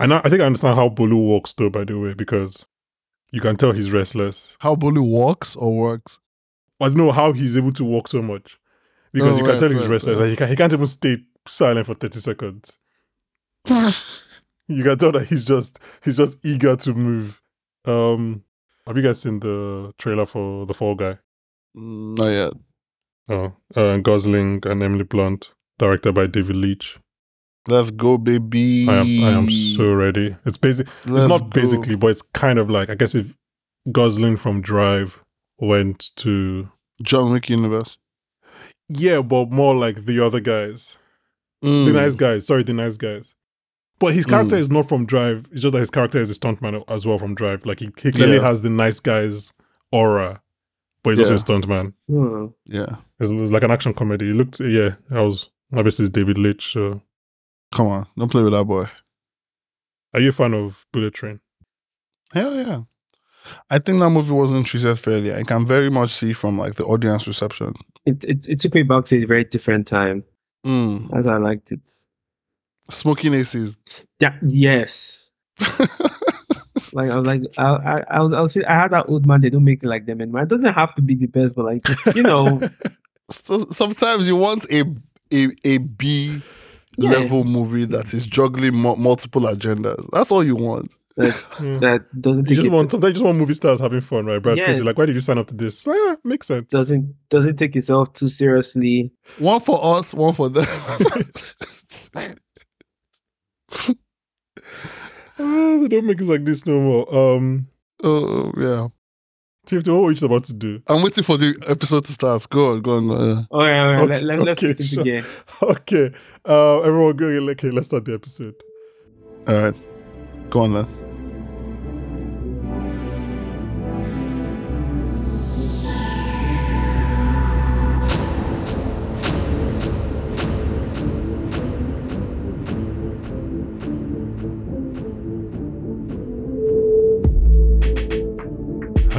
I I think I understand how Bolu walks though. By the way, because you can tell he's restless. How Bolu walks or works? I don't know how he's able to walk so much because Oh, you can right, tell he's right, restless. right. Like, he, can, he can't even stay silent for thirty seconds. You can tell that he's just he's just eager to move. Um, have you guys seen the trailer for the Fall Guy? Mm, Not yet. Oh, uh, Gosling and Emily Blunt, directed by David Leitch. Let's go, baby. I am I am so ready. It's basic. Let's it's not go. basically, but it's kind of like I guess if Gosling from Drive went to John Wick universe. yeah, but more like the other guys, the Mm. nice guys. Sorry, the nice guys. But his character Mm. is not from Drive. It's just that his character is a stuntman as well from Drive. Like he, he clearly Yeah. has the nice guys aura, but he's also a stuntman. Hmm. Yeah. It's, it's like an action comedy. It looked yeah. I was obviously it's David Leitch. So Come on. Don't play with that boy. are you a fan of Bullet Train? Hell yeah. I think that movie wasn't treated fairly. I can very much see from like the audience reception. It, it it took me back to a very different time. Mm. As I liked it. Smokin' Aces. Yeah. Yes. Like I was like I I I was, I was I had that old man. They don't make it like them anymore. It doesn't have to be the best, but like you know, so sometimes you want a a, a B Yeah. level movie that is juggling mu- multiple agendas. That's all you want. that Yeah. that doesn't You just it want sometimes you just want movie stars having fun, right? Brad Yeah. Pitt, like, why did you sign up to this? Well, yeah, makes sense. doesn't doesn't take itself too seriously. One for us, one for them. Ah, they don't make it like this no more. Um, oh yeah. TMT, what were you just about to do? I'm waiting for the episode to start. Go on, go on. Go on. All right, all right. Okay, let, let, let's okay, look into sure. gear. Okay, uh, everyone go. Okay, let's start the episode. All right. Go on then.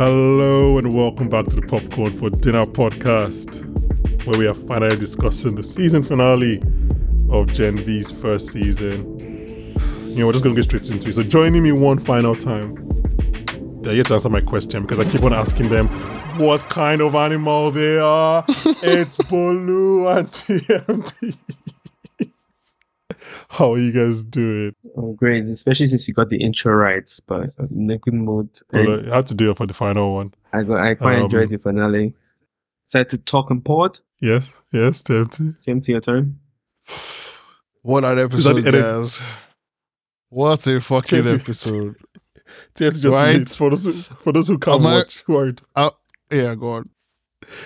Hello and welcome back to the Popcorn for Dinner podcast, where we are finally discussing the season finale of Gen V's first season. You know, we're just gonna get straight into it. So, joining me one final time, they're yet to answer my question because I keep on asking them what kind of animal they are. it's Bolu and TMT. How you guys doing? Oh, great! Especially since you got the intro right, but in a good mood. And Bolu, I had to do it for the final one. I got I quite Um, enjoyed the finale. Decided to talk and pod. Yes, yes, TMT. TMT, your turn. What an episode, the edit? guys. What a fucking Take it. episode. TMT just Right. late for those who, for those who can't I- watch. Who aren't. Yeah, go on.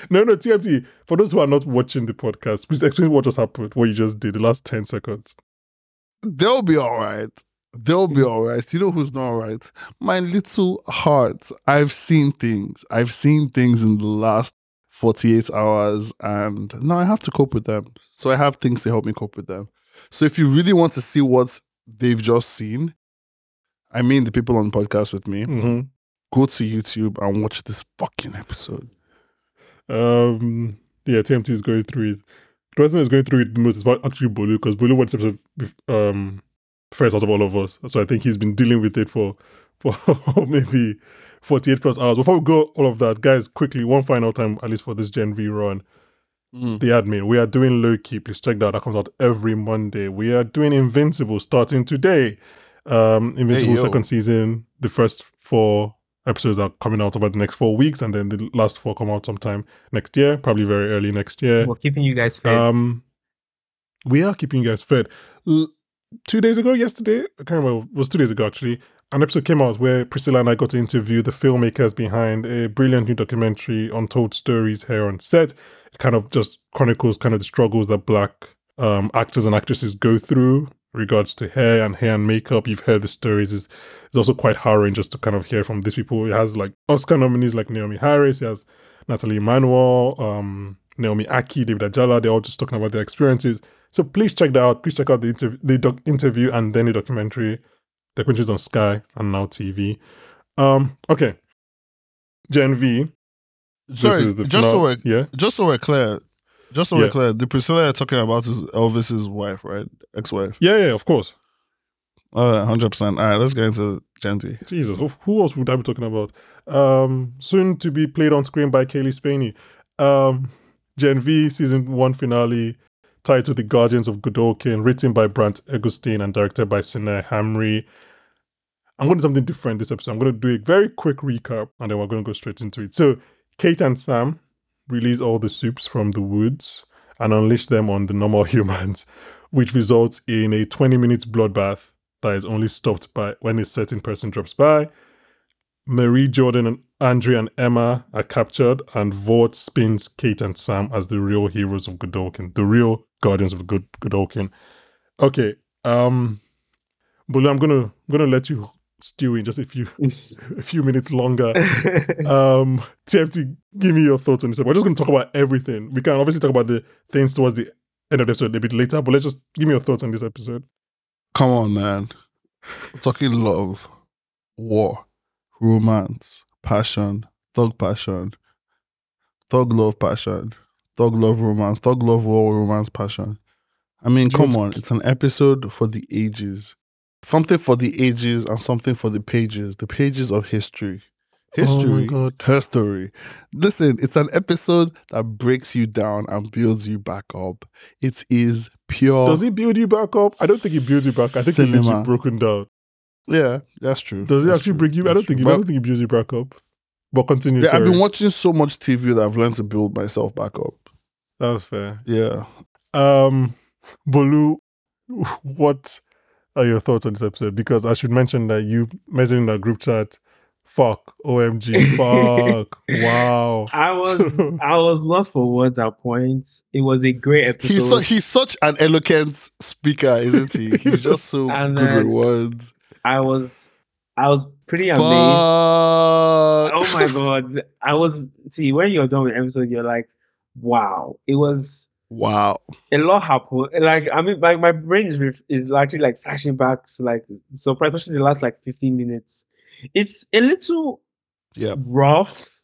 No, no, TMT. For those who are not watching the podcast, please explain what just happened, what you just did, the last ten seconds. They'll be all right. They'll be all right. You know who's not all right? My little heart. I've seen things. I've seen things in the last 48 hours, and now I have to cope with them. So I have things to help me cope with them. So if you really want to see what they've just seen, I mean the people on the podcast with me, Mm-hmm. go to YouTube and watch this fucking episode. Um, yeah, TMT is going through it. The person is going through it the most is about actually Bolu because Bolu went um first out of all of us, so I think he's been dealing with it for for maybe forty eight plus hours. Before we go all of that, guys, quickly one final time at least for this Gen V run. Mm. the admin. We are doing Loki. Please check that. That comes out every Monday. We are doing Invincible starting today. Um, Invincible Hey, second season. The first four episodes are coming out over the next four weeks, and then the last four come out sometime next year, probably very early next year. We're keeping you guys fed. Um, we are keeping you guys fed. L- two days ago, yesterday, I can't remember. It was two days ago actually. An episode came out where Priscilla and I got to interview the filmmakers behind a brilliant new documentary, Untold Stories, here on set. It kind of just chronicles kind of the struggles that black um, actors and actresses go through regards to hair and hair and makeup. You've heard the stories. It's, it's also quite harrowing just to kind of hear from these people. It has like Oscar nominees like Naomie Harris. It has Nathalie Emmanuel, um, Naomi Ackie, David Ajala. They're all just talking about their experiences. So please check that out. Please check out the, interv- the doc- interview and then the documentary. The documentary is on Sky and Now TV. Um, okay. Gen V. Sorry, this is the just so we're yeah. just so we're clear, just so Yeah. we're clear, the Priscilla you're talking about is Elvis's wife, right? Ex-wife. Yeah, yeah, of course. Oh, 100%. All right, let's get into Gen V. Jesus, who, else would I be talking about? Um, soon to be played on screen by Cailee Spaeny. Um, Gen V season one finale, titled The Guardians of Godolkin, written by Brant Englestein and directed by Sanaa Hamri. I'm going to do something different this episode. I'm going to do a very quick recap and then we're going to go straight into it. So, Kate and Sam release all the soups from the woods and unleash them on the normal humans, which results in a 20 minutes bloodbath that is only stopped by when a certain person drops by. Marie, Jordan, and Andre and Emma are captured, and Vought spins Kate and Sam as the real heroes of Godolkin, the real guardians of God- Godolkin. Okay, um, Bolu, I'm gonna I'm gonna let you stew in just a few a few minutes longer. Um, TMT, give me your thoughts on this. We're just gonna talk about everything. We can obviously talk about the things towards the end of the episode a bit later, but let's just give me your thoughts on this episode. Come on, man. We're talking love, war, romance, passion, thug passion, thug love passion, thug love romance, thug love war romance passion. I mean, come on, it's an episode for the ages. Something for the ages and something for the pages, the pages of history. History, God. her story. Listen, it's an episode that breaks you down and builds you back up. It is pure. Does it build you back up? I don't think it builds you back. I think it leaves you broken down. Yeah, that's true. Does it That's actually true. bring you? I don't think. It. I don't think it builds you back up. But continue. Yeah, I've been watching so much TV that I've learned to build myself back up. That's fair. Yeah. Um, Bolu, what are your thoughts on this episode? Because I should mention that you mentioned in that group chat, fuck, OMG, fuck, wow. I was I was lost for words at points. It was a great episode. He's so, he's such an eloquent speaker, isn't he? He's just so And good with words. I was I was pretty amazed. Oh my god. I was see when you're done with the episode, you're like, wow. It was Wow. a lot happened. Like I mean, like my brain is ref- is actually like flashing back, to, like so especially the last like 15 minutes. It's a little Yep. rough.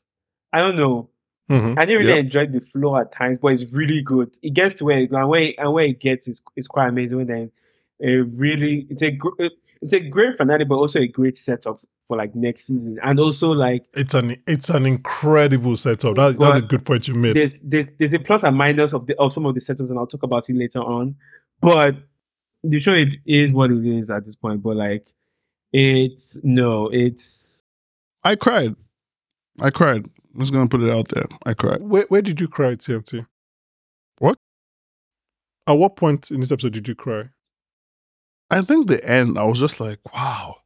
I don't know. Mhm. I didn't really Yep. enjoy the flow at times, but it's really good. It gets to where it, and where and where it gets is, is quite amazing. When then it really it's a it's a great finale, but also a great setup for like next season, and also like It's an it's an incredible setup. That, that's a good point you made. there's there's there's a plus and minus of the of some of the setups, and I'll talk about it later on. But the show it is what it is at this point. But like it's no, it's I cried. I cried. I'm just gonna put it out there. I cried. Where where did you cry, TMT? What? At what point in this episode did you cry? I think the end, I was just like, wow.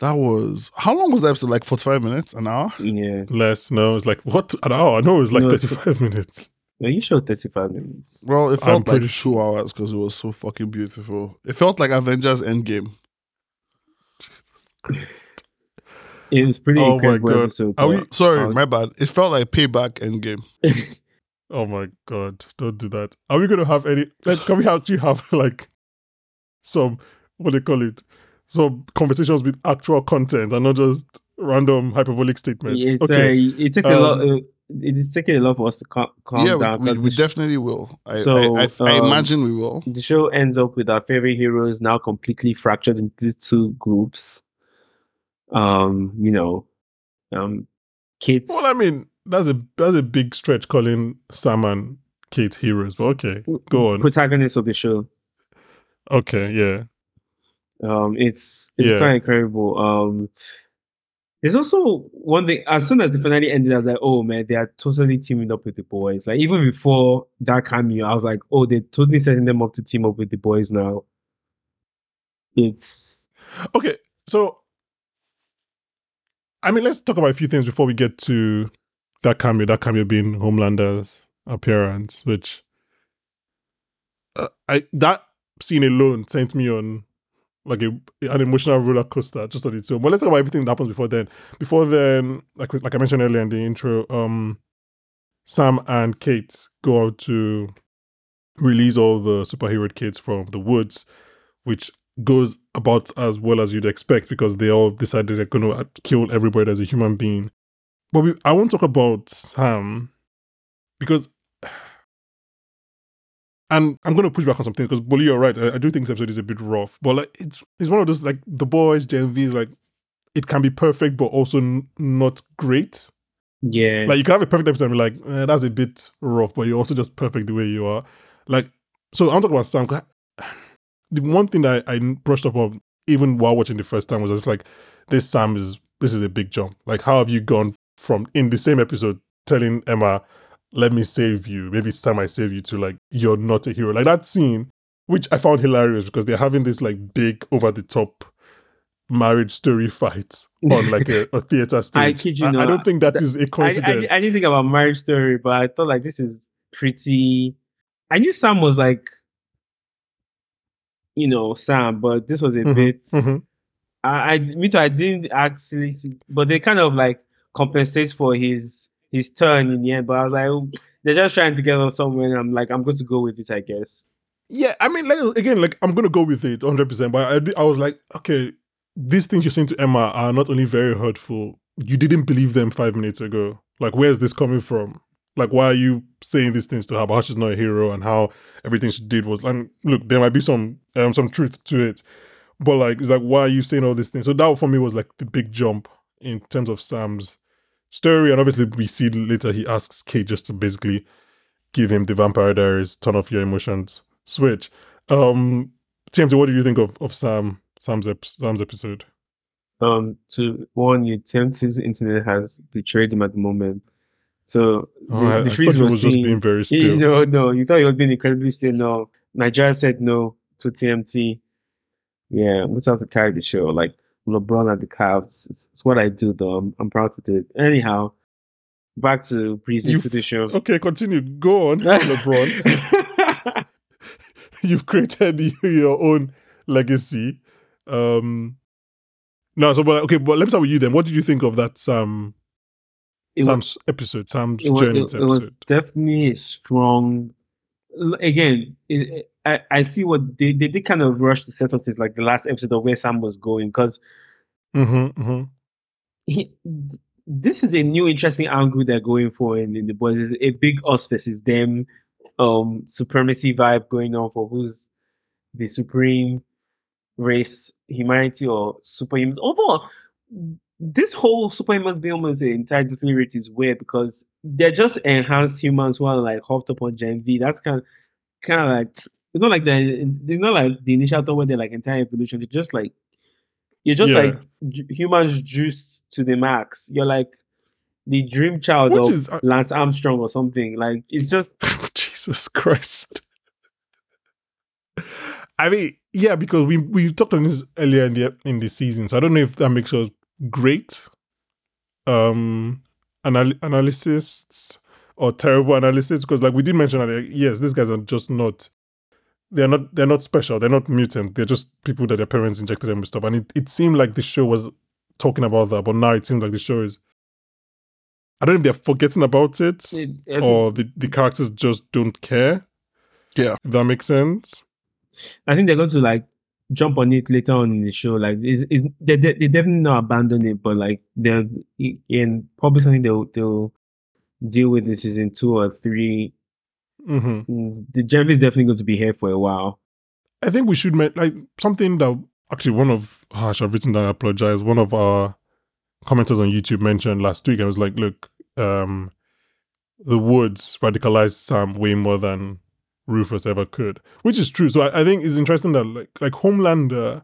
That was how long was the episode? Like 45 minutes? An hour? yeah. Less, no. It's like what an hour. No, it's like No, it's- thirty-five minutes. Well, you showed 35 minutes. Well, it I'm felt like pretty two hours because it was so fucking beautiful. It felt like Avengers Endgame. It was pretty Oh my God. episode. Are we- but- Sorry, Uh, my bad. It felt like Payback Endgame. Oh my god! Don't do that. Are we gonna have any? Like, can we actually have like some what do they call it? Some conversations with actual content and not just random hyperbolic statements. It's okay. uh, it takes a lot. Um, Uh, it is taking a lot for us to calm, calm yeah, down. we, we, 'cause we the, sh- definitely will. I, So, I, I, I um, imagine we will. the show ends up with our favorite heroes now completely fractured into two groups. Um, you know, um, Kate. Well, I mean, that's a that's a big stretch calling Sam and Kate heroes, but okay, go on. Protagonists of the show. Okay, yeah. Um, it's it's Yeah. quite incredible. Um, there's also one thing. As soon as the finale ended, I was like, "Oh man, they are totally teaming up with the boys." Like even before that cameo, I was like, "Oh, they're totally setting them up to team up with the boys now." It's Okay, so I mean, let's talk about a few things before we get to that cameo. That cameo being Homelander's appearance, which uh, I that scene alone sent me on like a, an emotional roller coaster just on its own. But let's talk about everything that happens before then. Before then, like like I mentioned earlier in the intro, um, Sam and Kate go out to release all the superhero kids from the woods, which goes about as well as you'd expect because they all decided they're going to kill everybody as a human being. But we, I won't talk about Sam because and I'm gonna push back on something because Bully, you're right. I, I do think this episode is a bit rough, but like it's it's one of those like the boys Gen V is like it can be perfect but also n- not great. Yeah. Like you can have a perfect episode and be like, eh, that's a bit rough, but you're also just perfect the way you are. Like, so I'm talking about Sam. I- The one thing that I, I brushed up on even while watching the first time was I just like, this Sam is this is a big jump. Like, how have you gone from in the same episode telling Emma, "Let me save you. Maybe it's time I save you," to like, "You're not a hero." Like that scene, which I found hilarious because they're having this like big over the top marriage story fight on like a, a theater stage. I kid you I, not. don't think that that is a coincidence. I didn't think about marriage story, but I thought like this is pretty. I knew Sam was like, you know, Sam, but this was a Mhm, bit. Mhm. I, I, me too. I didn't actually see, but they kind of like compensate for his his turn in the end. But I was like, they're just trying to get us somewhere. And I'm like, I'm going to go with it, I guess. Yeah, I mean, like again, like I'm gonna go with it 100. percent But I, I was like, okay, these things you're saying to Emma are not only very hurtful. You didn't believe them five minutes ago. Like, where's this coming from? Like, why are you saying these things to her about how she's not a hero and how everything she did was? And look, there might be some um some truth to it, but like, it's like, why are you saying all these things? So that for me was like the big jump in terms of Sam's story. And obviously, we see later he asks Kate just to basically give him the Vampire Diaries, turn off your emotions switch. Um, TMT, what do you think of of Sam Sam's ep- Sam's episode? Um, to one, you Tempting's internet has betrayed him at the moment. So the, Oh, I, I the thought freeze he was was just being very You still. know, no, you thought he was being incredibly still. No, Nigeria said no to TMT. Yeah, we have to carry the show. Like LeBron at the Cavs. It's, it's what I do, though. I'm, I'm proud to do it. Anyhow, back to breezing to the show. Okay, continue. Go on, LeBron. You've created your own legacy. Um, no, so but okay, but let me start with you then. What did you think of that Sam It was- episode? Sam's it was, journey it, it was episode. definitely a strong. Again, it, I, I see what they, they did kind of rush to set up things like the last episode of where Sam was going because Mm-hmm, mm-hmm. he, this is a new interesting angle they're going for in, in the boys. is a big us versus them um supremacy vibe going on for who's the supreme race, humanity or superhumans. Although this whole superhumans being almost an entire different rate is weird because they're just enhanced humans who are like hopped up on Gen V. That's kind of kind of like it's not like the it's not like the initial thought where they're like entire evolution. They're just like you're just Yeah. like humans juiced to the max. You're like the dream child of is, uh, Lance Armstrong or something. Like it's just Jesus Christ. I mean, yeah, because we we talked on this earlier in the in the season, so I don't know if that makes us great um anal- analysts or terrible analysts because like we did mention that like, yes, these guys are just not they're not they're not special, they're not mutant, they're just people that their parents injected them with stuff. And it, it seemed like the show was talking about that, but now it seems like the show is I don't know if they're forgetting about it it, or the, the characters just don't care. Yeah. If that makes sense. I think they're going to like jump on it later on in the show. Like, is is they they they definitely not abandon it, but like they're in probably something they'll they'll deal with this in season two or three. Hmm Mm, The Gen V is definitely going to be here for a while. I think we should make like something that actually one of oh, I should have written down. I apologize. One of our commenters on YouTube mentioned last week. I was like, look, um, the Woods radicalized Sam way more than Rufus ever could, which is true. So I, I think it's interesting that like like Homelander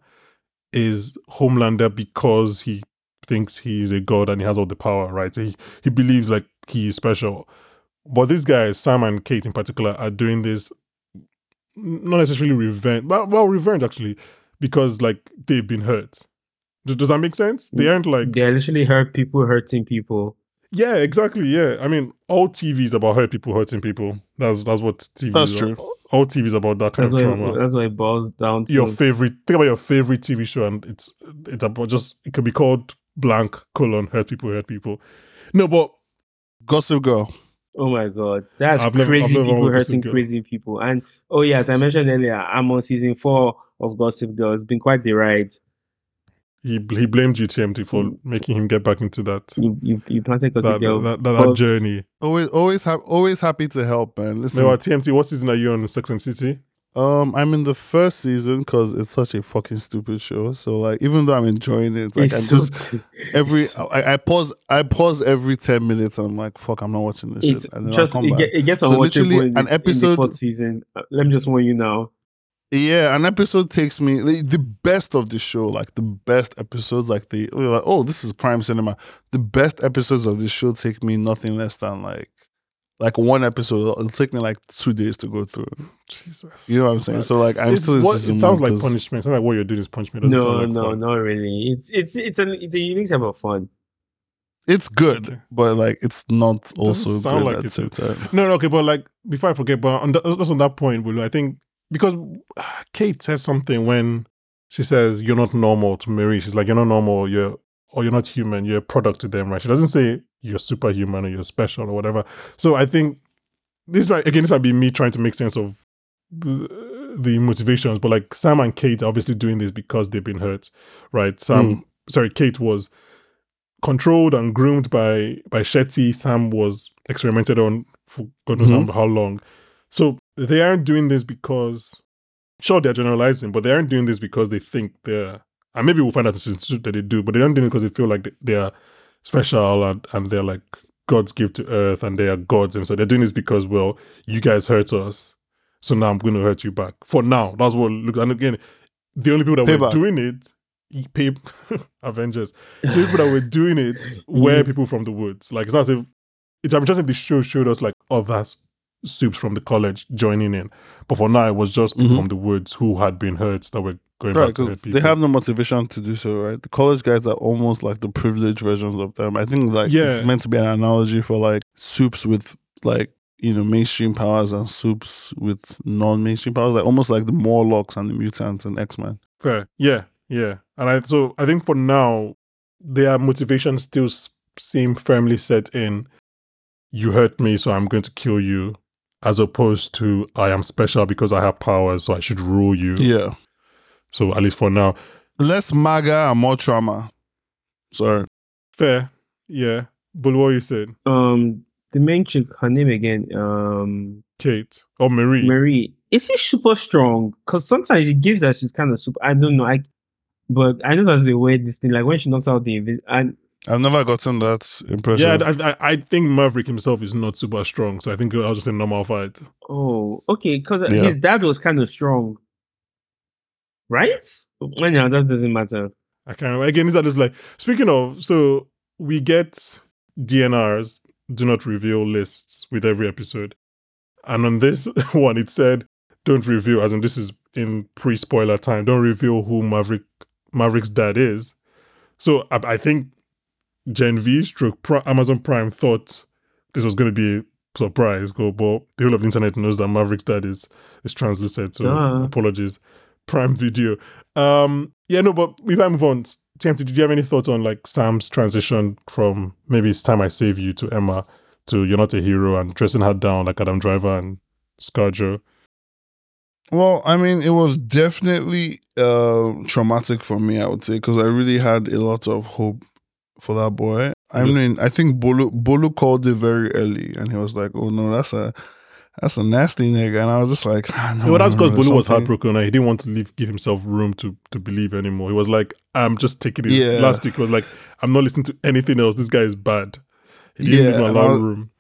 is Homelander because he thinks he's a god and he has all the power, right? So he he believes like he is special. But these guys, Sam and Kate in particular, are doing this not necessarily revenge, but well, revenge actually, because like they've been hurt. Does, does that make sense? They aren't like they're literally hurt people hurting people. yeah, exactly. Yeah, I mean, all TV is about hurt people hurting people. That's that's what TV. That's is true. All, all TV is about that kind That's of what trauma. it, that's what it boils down to. your favorite. Think about your favorite TV show, and it's it's about just it could be called blank colon hurt people hurt people. No, but Gossip Girl. Oh my god, that's I've crazy never people hurting crazy people. And oh yeah, as I mentioned earlier, I'm on season four of Gossip Girl. It's been quite the ride. he he blamed you TMT for Mm. making him get back into that You you, you planted because that, girl. that, that, that but- journey. Always, always, ha- always happy to help, man. Listen, Meanwhile, TMT, what season are you on Sex and City? Um, I'm in the first season because it's such a fucking stupid show. So like, even though I'm enjoying it, like it's I'm so- just every I, I pause I pause every ten minutes and I'm like fuck I'm not watching this it's shit and then just I'll come it, back. get, it gets So literally the- an in the episode- fourth season. Uh, let me just warn you now. yeah an episode takes me like, the best of the show like the best episodes like the like oh this is prime cinema the best episodes of this show take me nothing less than like like one episode it'll take me like two days to go through Jesus. you know what I'm saying so like I'm It's still what- it sounds like punishment. It's not like what you're doing is punishment. It doesn't No, like no, fun. not really. It's it's it's an it's a unique type of fun. it's good Okay. but like it's not doesn't also sound good like at the it's same a- time No, no, okay, but like before I forget, but on the, just on that point, Bolu, I think because Kate said something when she says you're not normal to Marie. She's like you're not normal. You're or you're not human. You're a product to them, right? She doesn't say you're superhuman or you're special or whatever. So I think this might again this might be me trying to make sense of the motivations, but like Sam and Kate are obviously doing this because they've been hurt, right? Sam, sorry, Kate was controlled and groomed by by Shetty. Sam was experimented on for God knows Mhm. how how long. So they aren't doing this because, sure, they're generalizing, but they aren't doing this because they think they're. And maybe we'll find out this is true that they do, but they don't doing it because they feel like they- they're special and and they're like God's gift to earth and they are gods, and so they're doing this because well, you guys hurt us, so now I'm going to hurt you back. For now, that's what looks. And again, the only people that were doing it, pay Avengers, the people that were doing it were Yes. people from the woods. Like it's not as if it's I'm just if the show showed us like other soups from the college joining in, but for now it was just people Mhm. from the woods who had been hurt that were going Right, back to hurt because they have no motivation to do so, right? The college guys are almost like the privileged versions of them. I think like Yeah. it's meant to be an analogy for like soups with like you know mainstream powers and soups with non-mainstream powers, like almost like the Morlocks and the mutants and X Men. Fair. Yeah, yeah. And I so I think for now their motivation still seem firmly set in you hurt me so I'm going to kill you as opposed to I am special because I have powers so I should rule you. Yeah, So at least for now. less MAGA and more trauma. Sorry, Fair. Yeah. But what you said, Um, the main chick, her name again, um, Kate or Marie. Marie. Is she super strong? Because sometimes she gives that she's kind of super. I don't know. I, but I know that's the way this thing. Like when she knocks out the invis- and I've never gotten that impression. Yeah, I, I, I think Maverick himself is not super strong, so I think I'll just say normal fight. oh, okay, because Yeah. his dad was kind of strong, right? Anyhow, that doesn't matter. I can't remember. Again, these are just like speaking of. So we get DNRs, do not reveal lists with every episode, and on this one it said don't reveal. As in, this is in pre-spoiler time. Don't reveal who Maverick Maverick's dad is. So I, I think Gen V stroke Pri- Amazon Prime thought this was going to be a surprise. Go, but the whole of the internet knows that Maverick's dad is is translucent. So Duh. apologies. Prime Video. Um, yeah, no, but if I move on, TMT, did you have any thoughts on like Sam's transition from maybe it's time I save you to Emma to you're not a hero and dressing her down like Adam Driver and Scarjo? Well, I mean, it was definitely uh, traumatic for me, I would say, because I really had a lot of hope for that boy. I mean, I think Bolu Bolu called it very early, and he was like, "Oh no, that's a that's a nasty nigga," and I was just like, ah, no, well, that's because no, Bolu was heartbroken and he didn't want to leave, give himself room to to believe anymore. He was like, I'm just taking it. Yeah. Last week he was like, I'm not listening to anything else. This guy is bad. He didn't Yeah, even allow I room.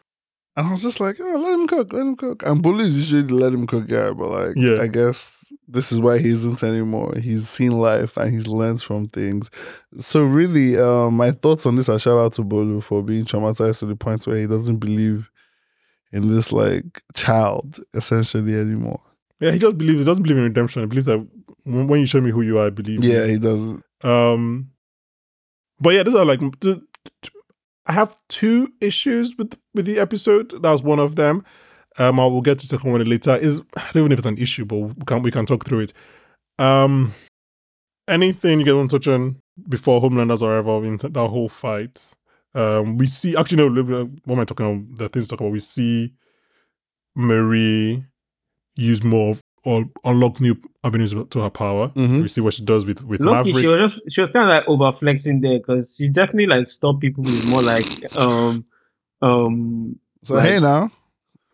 And I was just like, oh, let him cook, let him cook. And Bolu is usually the let him cook guy, but like, Yeah. I guess this is why he isn't anymore. He's seen life and he's learned from things. So really, um, my thoughts on this are shout out to Bolu for being traumatized to the point where he doesn't believe in this like child essentially anymore. Yeah, he just believes he doesn't believe in redemption. He believes that when you show me who you are, I believe. you. Yeah, he doesn't. Um, but yeah, these are like I have two issues with with the episode. That was one of them. Um, I will get to the second one later. Is I don't even if it's an issue, but we can we can talk through it. Um, anything you get want to touch on before Homelanders arrival in that whole fight? Um, we see actually no. What am I talking about? The things to talk about. We see Marie use more of or unlock new avenues to her power. Mhm. We see what she does with with Lucky, Maverick. she was just she was kind of like over flexing there because she's definitely like stop people with more like um um So Like, hey now,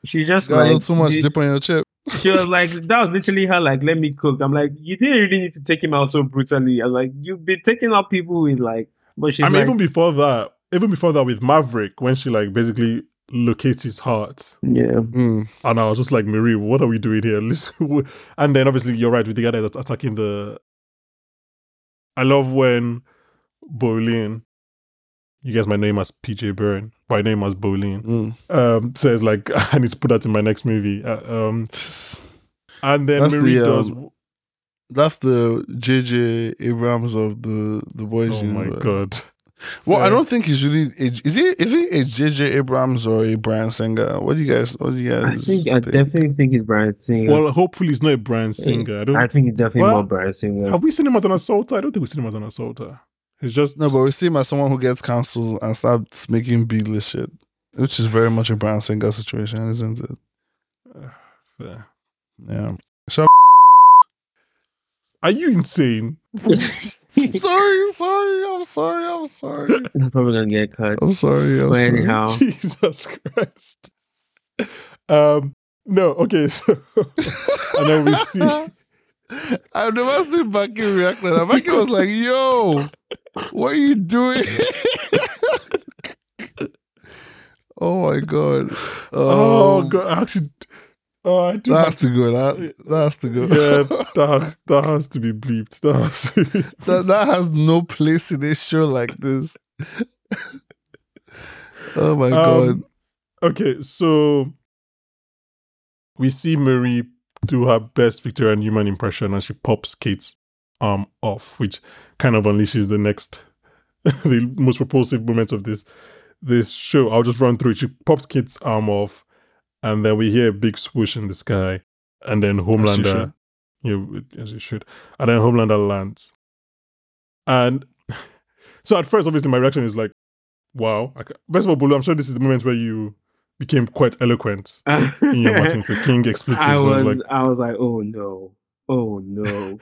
she just got a little too much she, dip on your chip. she was like that was literally her like let me cook. I'm like you didn't really need to take him out so brutally. I'm like you've been taking out people with like but she's I mean, like even before that, even before that with Maverick, when she like basically locates his heart, yeah Mm. and I was just like, Marie, what are we doing here? Listen, and then obviously you're right with the guy that's attacking the. I love when Bolin, you guys might know him as PJ Byrne, but name know him as Bolin, Mm. um, says like, I need to put that in my next movie. Uh, um, and then That's Marie the, does. um, That's the JJ Abrams of the the boys. Oh my universe. god! Well, I don't think he's really. a- Is he? Is he a JJ Abrams or a Bryan Singer? What do you guys? What do you guys? I guys? think I definitely think he's Bryan Singer. Well, hopefully he's not a Bryan Singer. I don't. I think he's definitely Well, more Bryan Singer. have we seen him as an assaulter? I don't think we've seen him as an assaulter. It's just No, but we see him as someone who gets cancelled and starts making B-list shit, which is very much a Bryan Singer situation, isn't it? Yeah. Yeah. Are you insane? sorry, sorry, I'm sorry, I'm sorry, I'm probably gonna get cut. I'm sorry. I'm But sorry. anyhow, Jesus Christ. Um. No. Okay. So, and then we see. I've never seen Baki react like that. Baki was like, yo, what are you doing? oh my god. Oh Um, God! I actually. Oh, I do That have has to go. That, that has to go. Yeah, that has that has to be bleeped. That has to be that, that has no place in a show like this. oh my god. Um, okay, so we see Marie do her best Victoria Neuman impression and she pops Kate's arm off, which kind of unleashes the next the most propulsive moment of this this show. I'll just run through it. She pops Kate's arm off, and then we hear a big swoosh in the sky, and then Homelander yeah, as you should. And then Homelander lands. And so at first, obviously, my reaction is like, wow. I First of all, Bolu, I'm sure this is the moment where you became quite eloquent in your Martin Luther King expletives. I I was, was like, I was like, oh no, oh no.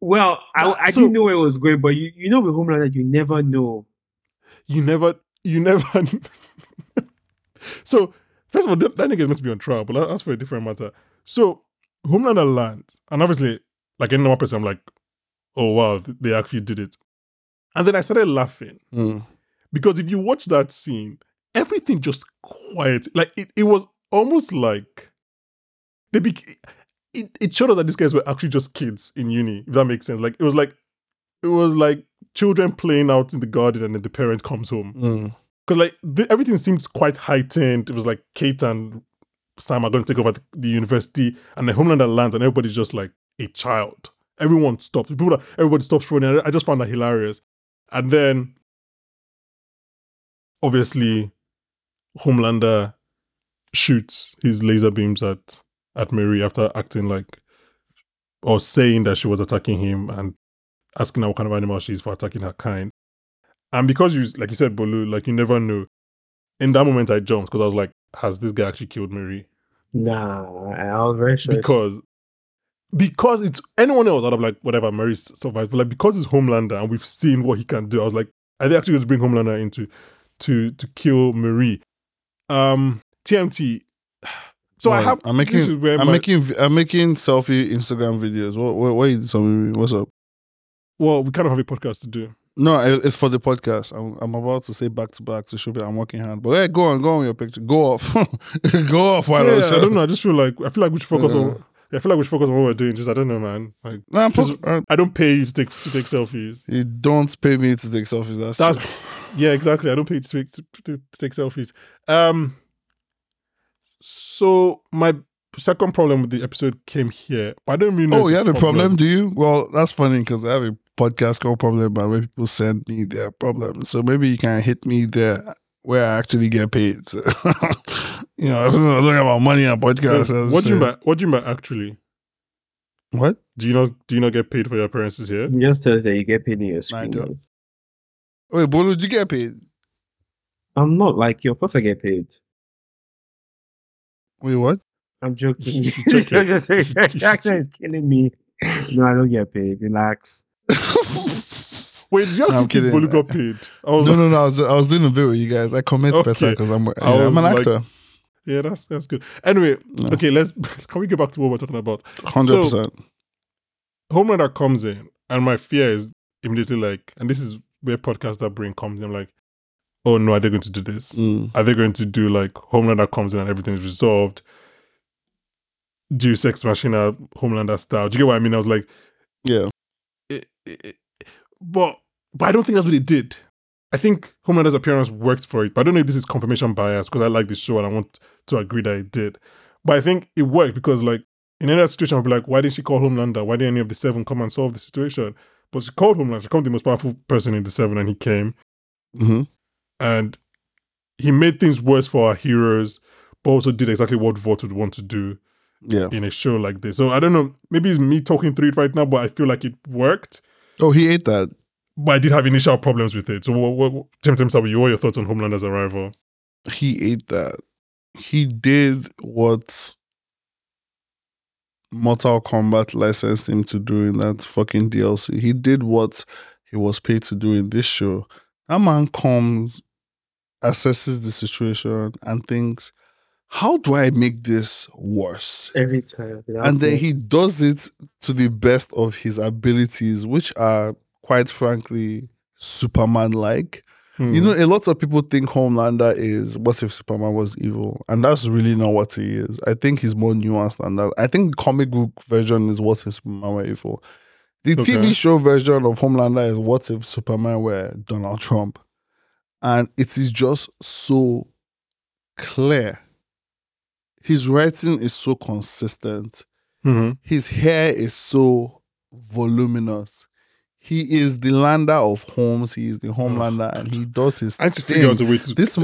well, I, I So- didn't know it was great, but you, you know, with Homelander, you never know. you never, you never. so, first of all, that, that nigga is meant to be on trial, but that- that's for a different matter. So, Homelander lands, and obviously, like any normal person, I'm like, oh wow, they actually did it. And then I started laughing Mm. because if you watch that scene, everything just quiet. Like it, it was almost like they it, it showed us that these guys were actually just kids in uni, if that makes sense. Like it was like it was like children playing out in the garden and then the parent comes home. Mm. Because like everything seemed quite heightened. It was like Kate and Sam are going to take over the, university, and the Homelander lands, and everybody's just like a child. Everyone stops. People, are- everybody stops running. I just found that hilarious. And then, obviously, Homelander shoots his laser beams at at Mary after acting like or saying that she was attacking him and asking her what kind of animal she is for attacking her kind. And because you, like you said, Bolu, like you never know. In that moment, I jumped because I was like, "Has this guy actually killed Marie?" Nah, I was very sure. Because, because it's anyone else, I'd have like, whatever, Mary survived. But like because it's Homelander and we've seen what he can do, I was like, are they actually going to bring Homelander into to to kill Marie? Um, TMT. So I have. I'm this is making. where I'm my- making. I'm making selfie Instagram videos. What? What? What you some? What's up? Well, we kind of have a podcast to do. No, it's for the podcast. I'm, I'm about to say back to back to show that I'm working hard. But hey, go on, go on your picture. Go off, go off. Why Yeah, I don't know. I just feel like I feel like we should focus Uh. on. I feel like we should focus on what we're doing. Just I don't know, man. Like Nah, I'm Just- uh, I don't pay you to take to take selfies. you don't pay me to take selfies. That's, That's yeah, exactly. I don't pay you to take to, to, to take selfies. Um. So my second problem with the episode came here. I don't know. Oh, you have a problem, do you? Well, that's funny because I have a podcast called Problem, but where people send me their problems. So maybe you can hit me there where I actually get paid. So, you know, I'm talking about money on podcasts. Yeah, I'll what do you mean by what do you mean by actually? What? Do you not do you not get paid for your appearances here? You just tell that you get paid in your I screen. don't. Wait, Bolu, did you get paid? I'm not like you. Of course, I get paid. Wait, what? I'm joking. Check Your it. reaction is killing me. No, I don't get paid. Relax. Wait, you No, actually think kidding. Bolu got paid? No, like, no, no. I was, I was doing a bit with you guys. I comment Okay. better because I'm, yeah, I'm an like- actor. yeah, that's that's good. Anyway, No. okay, let's can we get back to what we're talking about? Hundred percent. Homelander comes in, and my fear is immediately like, and this is where podcaster brain comes in. I'm like, oh no, are they going to do this? Mm. Are they going to do like Homelander comes in and everything is resolved? Do Sex machine Machina Homelander style? Do you get what I mean? I was like, Yeah. It, but but I don't think that's what it did. I think Homelander's appearance worked for it, but I don't know if this is confirmation bias because I like the show and I want to agree that it did. But I think it worked because like in any other situation, I'd be like, why didn't she call Homelander? Why didn't any of the seven come and solve the situation? But she called Homelander. She called the most powerful person in the seven, and he came hmm and he made things worse for our heroes, but also did exactly what Vought would want to do Yeah. in a show like this. So I don't know. Maybe it's me talking through it right now, but I feel like it worked. Oh, he ate that. But I did have initial problems with it. So, what, what, what, Tim Tim Sabi, what are your thoughts on Homelander's arrival? He ate that. He did what Mortal Kombat licensed him to do in that fucking DLC. He did what he was paid to do in this show. That man comes, assesses the situation, and thinks, "How do I make this worse?" Every time. and then fail. he does it to the best of his abilities, which are quite frankly Superman like. Hmm. You know, a lot of people think Homelander is what if Superman was evil, and that's really not what he is. I think he's more nuanced than that. I think the comic book version is what if Superman were evil. The Okay. TV show version of Homelander is what if Superman were Donald Trump, and it is just so clear. His writing is so consistent Mhm. his hair is so voluminous. He is the lander of homes. He is the homelander, and he does his thing. I had to thing. figure out a way to This-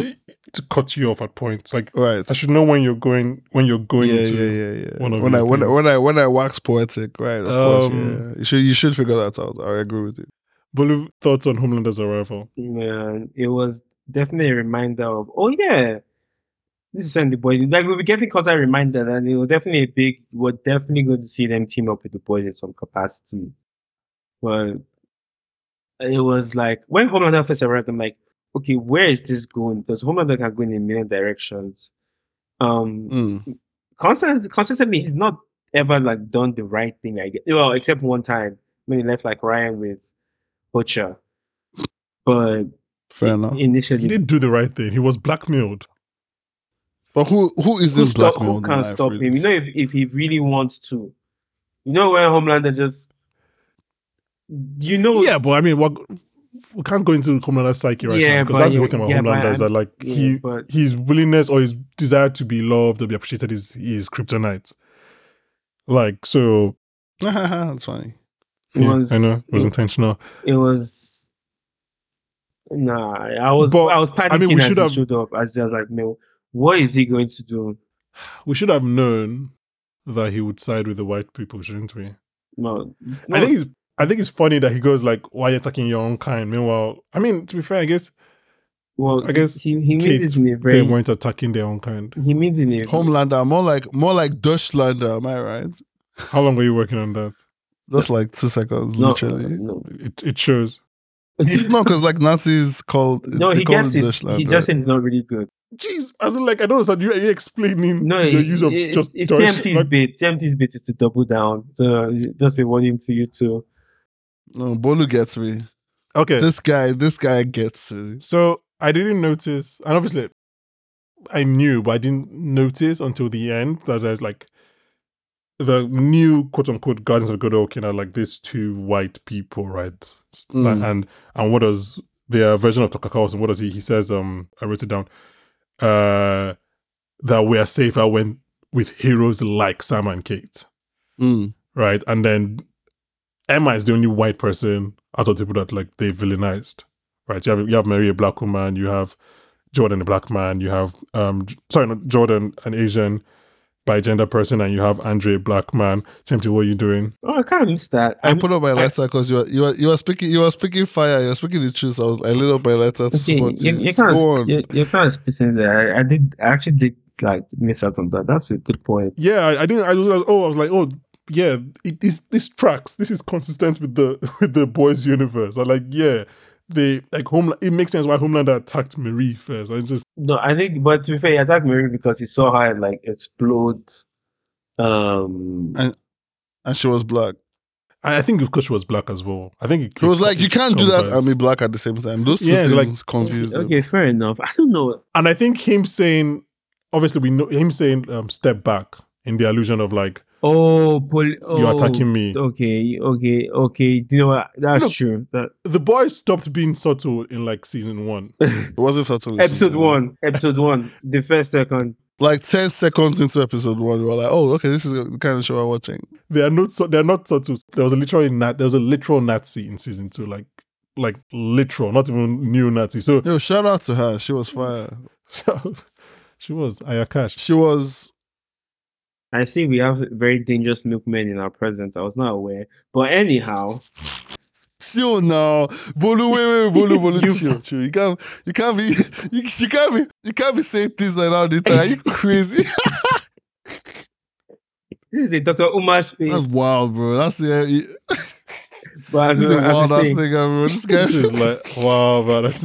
to cut you off at points. Like right. I should know when you're going when you're going yeah, into. yeah, yeah, yeah. one of when I when I, when I when I wax poetic, right? Of course, Um, yeah. You should you should figure that out. I agree with you. Bolu, thoughts on Homelander's arrival? Man, it was definitely a reminder of, oh yeah, this is when the boys like we'll be getting constant reminder, and it was definitely a big. We're definitely going to see them team up with the boys in some capacity. But it was like when Homelander first arrived, I'm like, okay, where is this going? Because Homelander can go in a million directions. Um, Mm. constant, consistently, he's not ever like done the right thing. I guess. Well, except one time when he left like Ryan with Butcher, but Fair enough. initially He didn't do the right thing. He was blackmailed. But who who who, isn't stop, blackmailed? who can life, stop really? him? You know, if, if he really wants to, you know, when Homelander just, you know, Yeah, but I mean, what we can't go into Homelander's psyche right Yeah, now because but that's the whole thing about yeah, Homelander is that like yeah, he but- his willingness or his desire to be loved or be appreciated is is kryptonite. Like so, That's funny. it yeah, was, I know it was intentional. it was. Nah, I was, But, I was panicking mean, we as should he have- showed up. As I was like, man, what is he going to do? We should have known that he would side with the white people, shouldn't we? No, I think it's I think it's funny that he goes like, "Why are you attacking your own kind?" Meanwhile, I mean, to be fair, I guess well, I guess he, he Kate, means it in a they weren't attacking their own kind. he means in a Homelander, more like more like Deutschlander. Am I right? How long were you working on that? Just like two seconds, no, literally. no, It it shows. no, because like Nazis called. no, he call gets it. Deutschland, He right? just said it's not really good. Jeez, as in like I don't understand. You are you explaining No, your it- use of it- just it's Deutsch, TMT's like- bit. TMT's bit is to double down. So just a warning to you too. No, Bolu gets me. Okay, This guy, this guy gets me. so I didn't notice, and obviously I knew, but I didn't notice until the end that there's like the new quote unquote Guardians of the Godolkin are like these two white people, right? Mm. And and what does their version of Takakawa and what does he he says? Um, I wrote it down. Uh, that we are safer when with heroes like Sam and Kate. Mm. right? And then Emma is the only white person out of the people that like they villainized, right? You have you have Mary a black woman, you have Jordan a black man, you have um sorry not Jordan an Asian bigender person, and you have Andre a black man. Tempty, what are you doing? Oh, I kind of missed that. I I'm- put up my letter because you were you were you were speaking you were speaking fire. You were speaking the truth. I was I lit up my letter to Okay, support you, you. you kind Go of on. you, you're kind of spitting there. I, I did. I actually did like miss out on that. That's a good point. Yeah, I, I didn't. I was like, oh, I was like, oh, yeah, it, this this tracks. This is consistent with the with the boys' universe. I'm like, yeah, they like home. It makes sense why Homelander attacked Marie first. I just No, I think, but to be fair, he attacked Marie because he saw her like explode. Um, And- And she was black. I, I think because she was black as well. I think it, He was like, you can't do that combined. and be black at the same time. Those two Yeah, things like- confused them. okay, fair enough. I don't know. and I think him saying, obviously, we know him saying, um, step back in the illusion of like Oh, pol- oh you're attacking me. Okay, okay, okay. You know what? That's Look, true. That The boy stopped being subtle in like season one. It wasn't subtle. episode season one, episode one, the first second. Like 10 seconds into episode one, we were like, oh, okay, this is the kind of show I'm watching. They are not. So, they are not subtle. There was a literally nat. There was a literal Nazi in season two. Like like literal, not even new Nazi. So Yo, shout out to her. She was fire. she was Aya Cash. She was. I see we have very dangerous milkmen in our presence. I was not aware. But anyhow, Chill now, Bolu. Wait, wait, Bolu, Bolu. You- chill, chill. You can't, you can't be, you, you can't be, you can't be saying things like that. all the time. Are you crazy? this is a Dr. Umar space. That's wild, bro. That's the, but as, this is the as we wild ass say, thing, bro. This guy This is like wow, man. That's.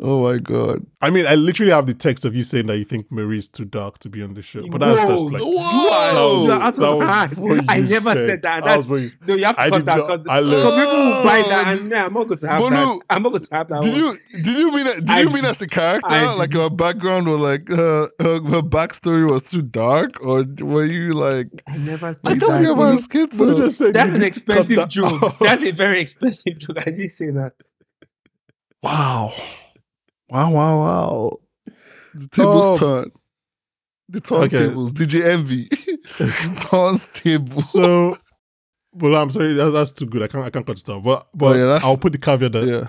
Oh my god. I mean, I literally have the text of you saying that you think Marie's too dark to be on the show, but that's just like Whoa! you are, you are that was hand. what I never said, that. That That's, was what you- no, you have to I cut did that not- because I learned- people will buy that, and yeah, I'm not going to have Bolu, that. I'm not going to have that. Did one. you did you mean did I you mean did- as a character I like did- her background was like uh, her, her backstory was too dark or were you like I never I said don't that. care about schizo? Bolu just said That's an need to cut expensive that joke. out. That's a very expensive joke. I didn't say that. Wow. Wow, wow, wow. The tables Oh. turn. The Okay. turntables. DJ Envy. Turns tables. So, well, I'm sorry, that's, that's too good. I can't, I can't cut it out. But, but Oh, yeah, I'll put the caveat that yeah.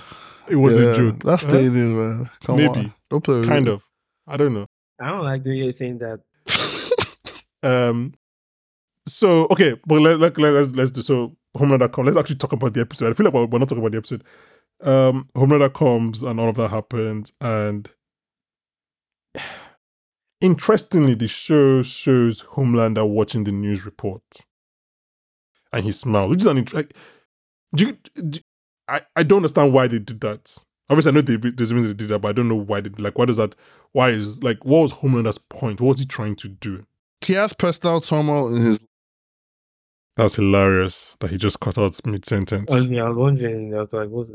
it was yeah, a joke. That's Huh? staying in, man. Come Maybe. on. Don't play with kind me. of. I don't know. I don't like the way you're saying that. Um. So okay, but let, let, let, let's let's do so. Homeland.com. Let's actually talk about the episode. I feel like we're, not talking about the episode. Um, Homelander comes and all of that happens, and interestingly, the show shows Homelander watching the news report, and he smiles, which is an int- like, do, you, do I I don't understand why they did that. Obviously, I know they, there's a reason they did that, but I don't know why they like. Why does that? Why is like what was Homelander's point? What was he trying to do? he has personal turmoil in his That's hilarious that he just cut out mid sentence. I was wondering. I was like, what's?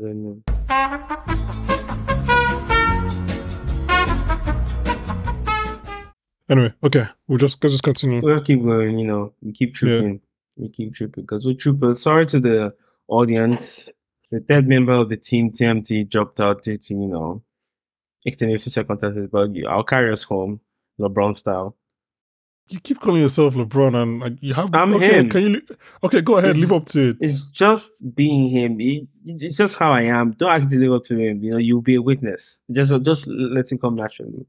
Anyway, okay, we'll just let's just continue. We'll keep going, you know, we keep trooping. We keep trooping. Because we're troopers. Sorry to the audience. The third member of the team, TMT, dropped out due to, you know, future contestants, but I'll carry us home, LeBron style. You keep calling yourself LeBron, and like you have. I'm okay, him. can you? Okay, go ahead, live up to it. It's just being him. It- it's just how I am. Don't ask to live up to him. You know, you'll be a witness. Just just let him come naturally.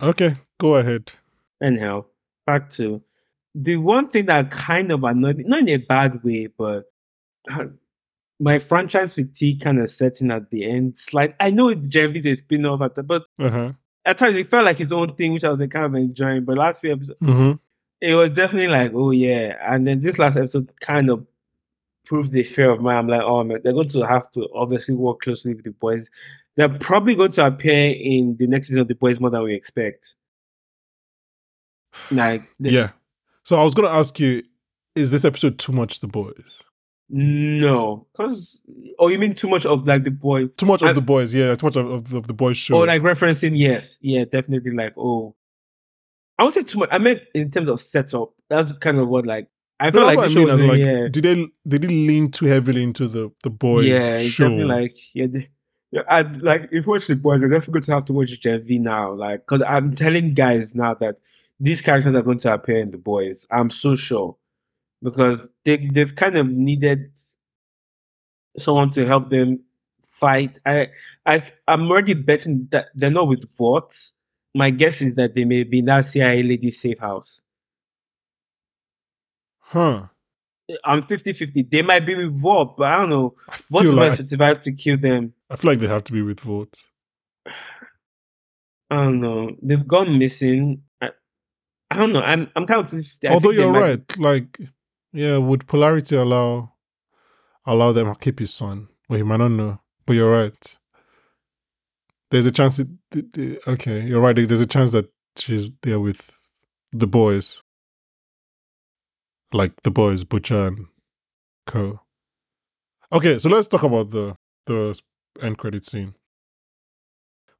Okay, go ahead. Anyhow, back to the one thing that kind of annoyed me, not in a bad way, but uh, my franchise fatigue kind of setting at the end. It's like I know Jeff is a spin off, but Uh huh. at times it felt like its own thing, which I was like, kind of enjoying. But last few episodes, Mm-hmm. It was definitely like, oh yeah. And then this last episode kind of proved the fear of mine. I'm like, oh man, they're going to have to obviously work closely with the boys. They're probably going to appear in the next season of the boys more than we expect. Like, the- Yeah. So I was gonna ask you, is this episode too much the boys? no, because oh, you mean too much of like the boy? Too much of I- the boys? Yeah, too much of, of, the- of the boys show. Or like referencing, yes, yeah, definitely. Like, oh, I would say too much. I meant in terms of setup. That's kind of what like I feel like I mean. As in, like, yeah. did they they lean too heavily into the the boys yeah, show? definitely like yeah. They, yeah, I like if you watch the boys, you're definitely going to have to watch Gen V now. Like, because I'm telling guys now that these characters are going to appear in the boys. I'm so sure because they they've kind of needed someone to help them fight. I I I'm already betting that they're not with Vought. My guess is that they may be in that CIA lady safe house. huh? Eh, I'm 50-50. They might be with Vought, but I don't know. I Vought feel might like to kill them. I feel like they have to be with Vought. I don't know. They've gone missing. I, I don't know. I'm I'm kind of. 50. I Although you're might- right, like, yeah, would polarity allow allow them to keep his son? Well, he might not know, but you're right. There's a chance. It, okay, you're right. There's a chance that she's there with the boys, like the boys, Butcher and Co. Okay, so let's talk about the the end credit scene.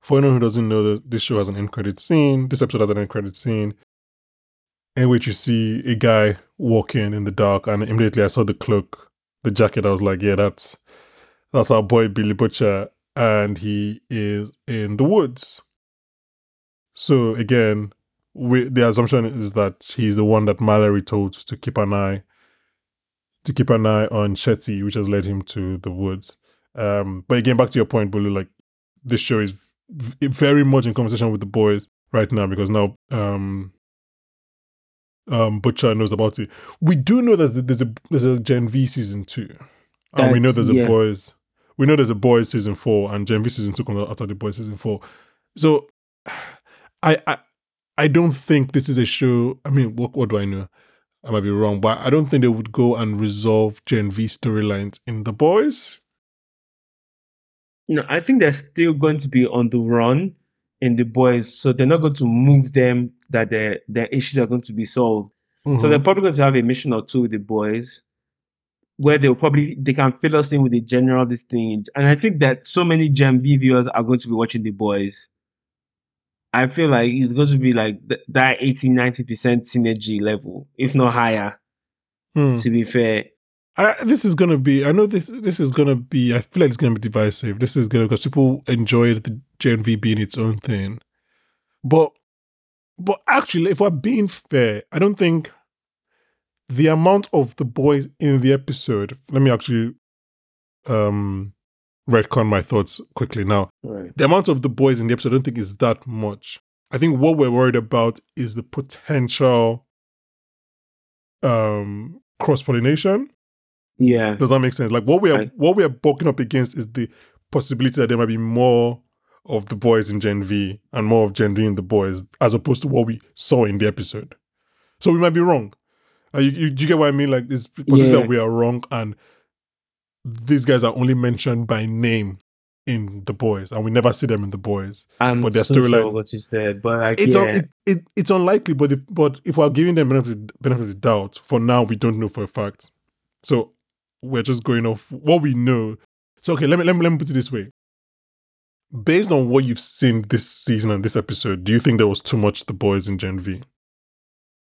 For anyone who doesn't know, this show has an end credit scene. This episode has an end credit scene in which you see a guy walking in the dark, and immediately I saw the cloak, the jacket. I was like, yeah, that's that's our boy Billy Butcher, and he is in the woods. So again, we, the assumption is that he's the one that Mallory told to keep an eye to keep an eye on Shetty, which has led him to the woods. Um, but again, back to your point, Bolu, like this show is v- very much in conversation with the boys right now because now um um Butcher knows about it. We do know that there's a there's a Gen V season two. And we know That's- there's a yeah. boys we know there's a boys season four and Gen V season two comes out after the boys season four. So I I I don't think this is a show. I mean, what what do I know? I might be wrong, but I don't think they would go and resolve Gen V storylines in the boys. No, I think they're still going to be on the run in the boys, so they're not going to move them. That their their issues are going to be solved. So mm-hmm. they're probably going to have a mission or two with the boys, where they'll probably they can fill us in with the general this thing. And I think that so many Gen V viewers are going to be watching the boys. I feel like it's going to be like th- that 80 90 percent synergy level, if not higher. Hmm. To be fair, I, this is gonna be. I know this. This is gonna be. I feel like it's gonna be divisive. This is gonna because people enjoy the Gen V being its own thing, but but actually, if we're being fair, I don't think the amount of the boys in the episode. Let me actually um retcon my thoughts quickly now. right? The amount of the boys in the episode, I don't think is that much. I think what we're worried about is the potential um cross pollination. Yeah, Does that make sense? Like what we are what we are bucking up against is the possibility that there might be more of the boys in Gen V and more of Gen V in the boys, as opposed to what we saw in the episode. So we might be wrong. Uh, you, you, do you get what I mean? Like this potential Yeah. that we are wrong, and these guys are only mentioned by name in the boys, and we never see them in the boys. I'm but their so sure storyline- what is there, but like It's yeah, un, it, it, it's unlikely, but if, but if we're giving them benefit benefit of the doubt, for now we don't know for a fact. So we're just going off what we know. So okay, let me let me let me put it this way. Based on what you've seen this season and this episode, do you think there was too much the boys in Gen V?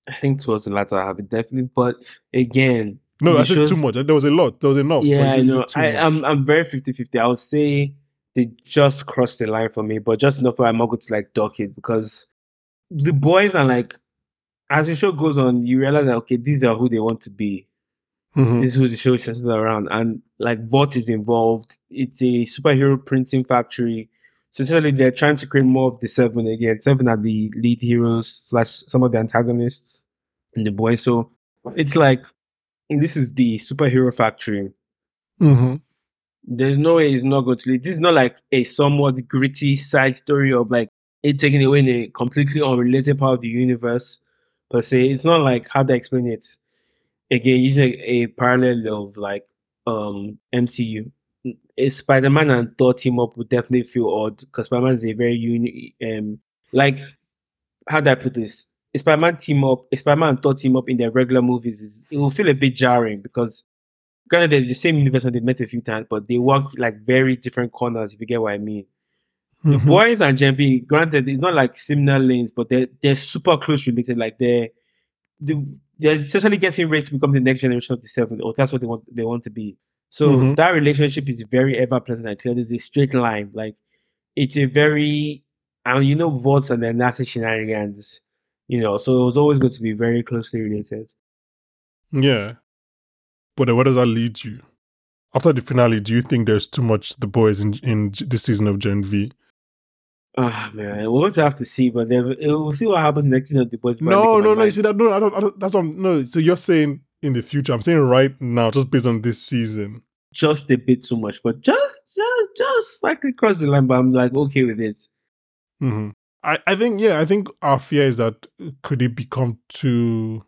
I think towards the latter half, it definitely. But again, No, I said too much. There was a lot. There was enough. Yeah, I know. I, am I'm, I'm very 50-50. I would say they just crossed the line for me, but just enough where I'm not going to like dock it because the boys are like as the show goes on, you realize that okay, these are who they want to be. Mhm. This is who the show is centered around. And like Vought is involved. It's a superhero printing factory. So essentially they're trying to create more of the seven again. Seven are the lead heroes slash some of the antagonists in the boys. So it's like this is the superhero factory Mhm. there's no way it's not going to lead. This is not like a somewhat gritty side story of like it taking away in a completely unrelated part of the universe per se. It's not like how to explain it. Again, using a parallel of like um MCU. A Spider-Man and Thor team up would definitely feel odd because Spider-Man is a very unique um like how do I put this? A Spider-Man team up, a Spider-Man and Thor team up in their regular movies is it will feel a bit jarring because granted they're the same universe and they've met a few times, but they work like very different corners, if you get what I mean. The Mhm. boys and V, granted, it's not like similar lanes, but they're they're super close related. Like they're they, they're essentially getting ready to become the next generation of the seven, or that's what they want they want to be. So Mhm. that relationship is very ever pleasant and clear. There's a straight line. Like it's a very and you know Vought's and their nasty shenanigans. You know, so it was always going to be very closely related. Yeah. But where does that lead you? After the finale, do you think there's too much the boys in in this season of Gen V? Ah man, we're going to have to see, but then we'll see what happens next season of the boys. No, no, no. You see that? No, I don't, I don't, that's what I'm, no. So you're saying in the future? I'm saying right now, just based on this season. just a bit too much, but just just just slightly cross the line. But I'm like okay with it. hmm I, I think yeah, I think our fear is that could it become too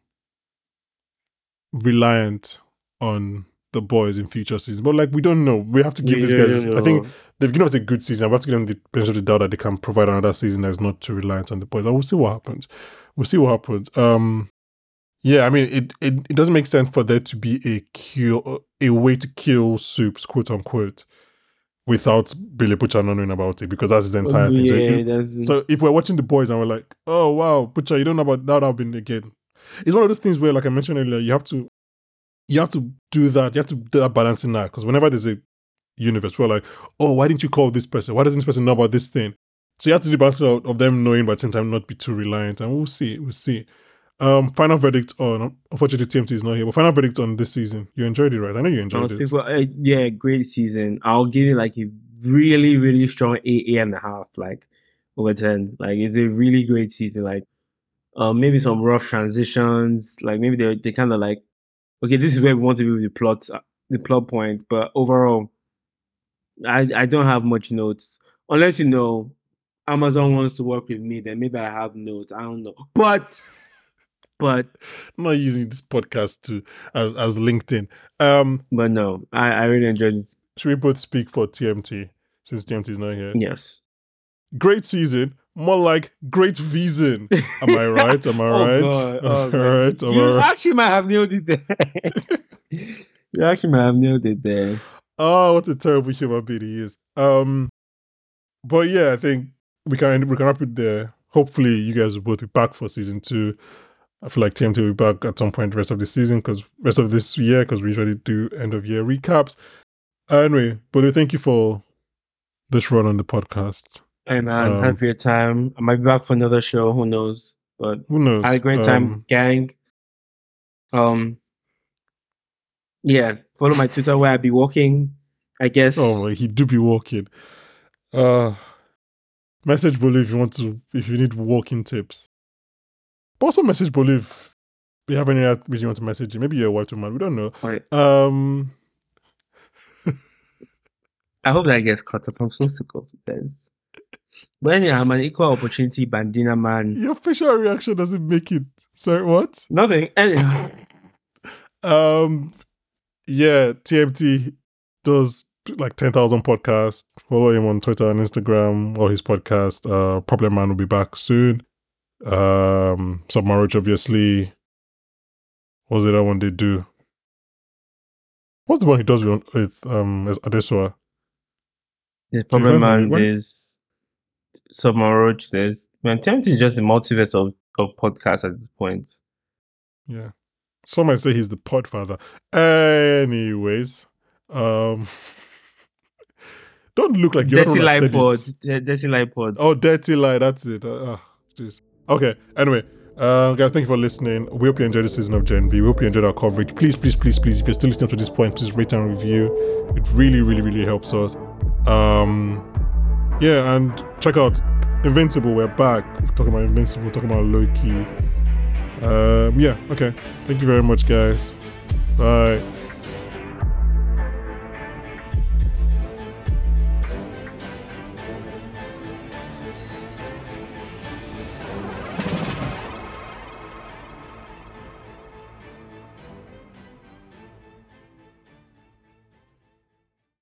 reliant on the boys in future seasons. But like we don't know. We have to give these guys I think they've given us a good season. We have got to give them the benefit of the doubt that they can provide another season that's not too reliant on the boys. And we'll see what happens. We'll see what happens. Um yeah, I mean it it, it doesn't make sense for there to be a kill a way to kill soups, quote unquote, without Billy Butcher not knowing about it because that's his oh, entire thing. So yeah, if- so if we're watching the boys and we're like, oh wow, Butcher, you don't know about that happened again. It's one of those things where, like I mentioned earlier, you have to you have to do that. You have to do that balancing act because whenever there's a universe, we're like, oh, why didn't you call this person? Why doesn't this person know about this thing? So you have to do balance of, of them knowing, but at the same time not be too reliant. And we'll see. We'll see. Um, final verdict on unfortunately TMT is not here, but final verdict on this season. You enjoyed it, right? I know you enjoyed it. well, uh, yeah, great season. I'll give it like a really, really strong eight, eight and a half, like over ten. Like it's a really great season. Like, um, maybe some rough transitions. Like maybe they they kind of like, okay, this is where we want to be with the plot, uh, the plot point. But overall, I I don't have much notes unless you know Amazon wants to work with me. Then maybe I have notes. I don't know, but but I'm not using this podcast to as as LinkedIn. Um, but no, I I really enjoyed it. should we both speak for TMT since TMT is not here? Yes. Great season, more like great season. Am I right? Am I Oh, right? God. Oh, I right? Am I you right? actually might have nailed it there. you actually might have nailed it there. Oh, what a terrible human being he is. Um, but yeah, I think we can we can wrap it there. Hopefully, you guys will both be back for season two. I feel like TMT will be back at some point the rest of the season because rest of this year because we usually do end of year recaps. Anyway, but thank you for this run on the podcast. Hey man, Um, have your time. I might be back for another show. Who knows? But Who knows? I had a great time, Um, gang. Um, yeah. Follow my Twitter where I be walking. I guess. Oh, he do be walking. Uh message Bolu if you want to if you need walking tips. Also message Bolu if you have any other reason you want to message him. Maybe you're a white woman. We don't know. Right. Um I hope that gets cut out. I'm so sick of this. But anyway, I'm an equal opportunity bandina man. your facial reaction doesn't make it. Sorry, what? Nothing. Anyhow. Um yeah, TMT does like 10,000 podcasts. Follow him on Twitter and Instagram or his podcast. Uh, Problem Man will be back soon. Um, Submarriage, obviously. What's the other one they do? What's the one he does with, with um, Adesua? There's Problem Man, there's Submarriage, there's man, Tempt is just the multiverse of, of podcasts at this point. Yeah. Some might say he's the podfather. Anyways, um, don't look like you're Dirty Light. Pod. D- Dirty Light Pod. Oh, dirty lie. That's it. Uh, ah, jeez. Okay. Anyway, uh, guys, thank you for listening. We hope you enjoyed the season of Gen V. We hope you enjoyed our coverage. Please, please, please, please, if you're still listening to this point, please rate and review. It really, really, really helps us. Um, yeah, and check out Invincible. We're back. We're talking about Invincible. Talking about Loki. Um, yeah. Okay. Thank you very much, guys. Bye.